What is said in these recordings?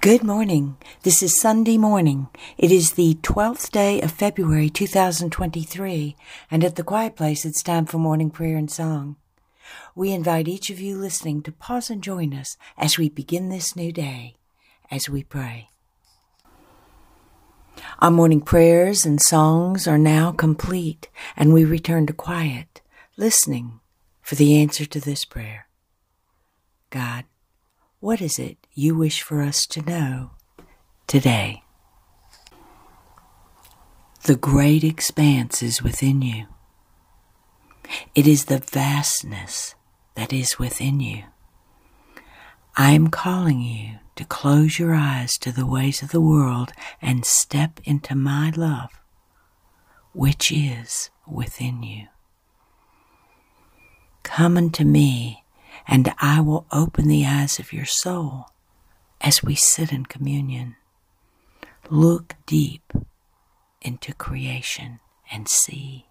Good morning. This is Sunday morning. It is the 12th day of February 2023, and at the Quiet Place it's time for morning prayer and song. We invite each of you listening to pause and join us as we begin this new day, as we pray. Our morning prayers and songs are now complete, and we return to quiet, listening for the answer to this prayer. God, what is it you wish for us to know today? The great expanse is within you. It is the vastness that is within you. I am calling you to close your eyes to the ways of the world and step into my love, which is within you. Come unto me and I will open the eyes of your soul as we sit in communion. Look deep into creation and see.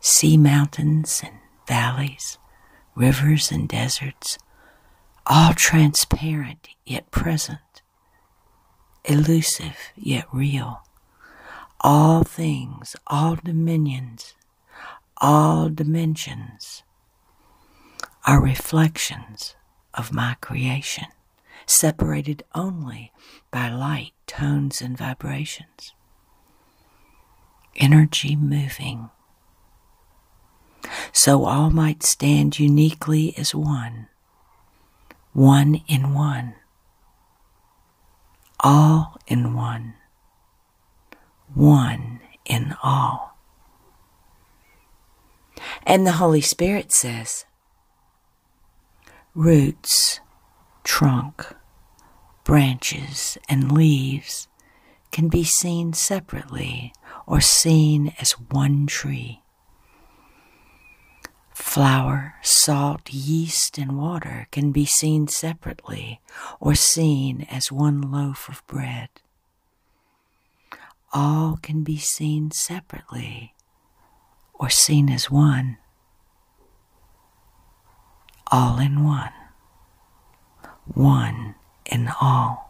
See mountains and valleys, rivers and deserts, all transparent yet present, elusive yet real. All things, all dominions, all dimensions are reflections of my creation, separated only by light, tones, and vibrations. Energy moving. So all might stand uniquely as one, one in one, all in one, one in all. And the Holy Spirit says, Roots, trunk, branches, and leaves can be seen separately or seen as one tree. Flour, salt, yeast, and water can be seen separately or seen as one loaf of bread. All can be seen separately or seen as one all in one, one in all.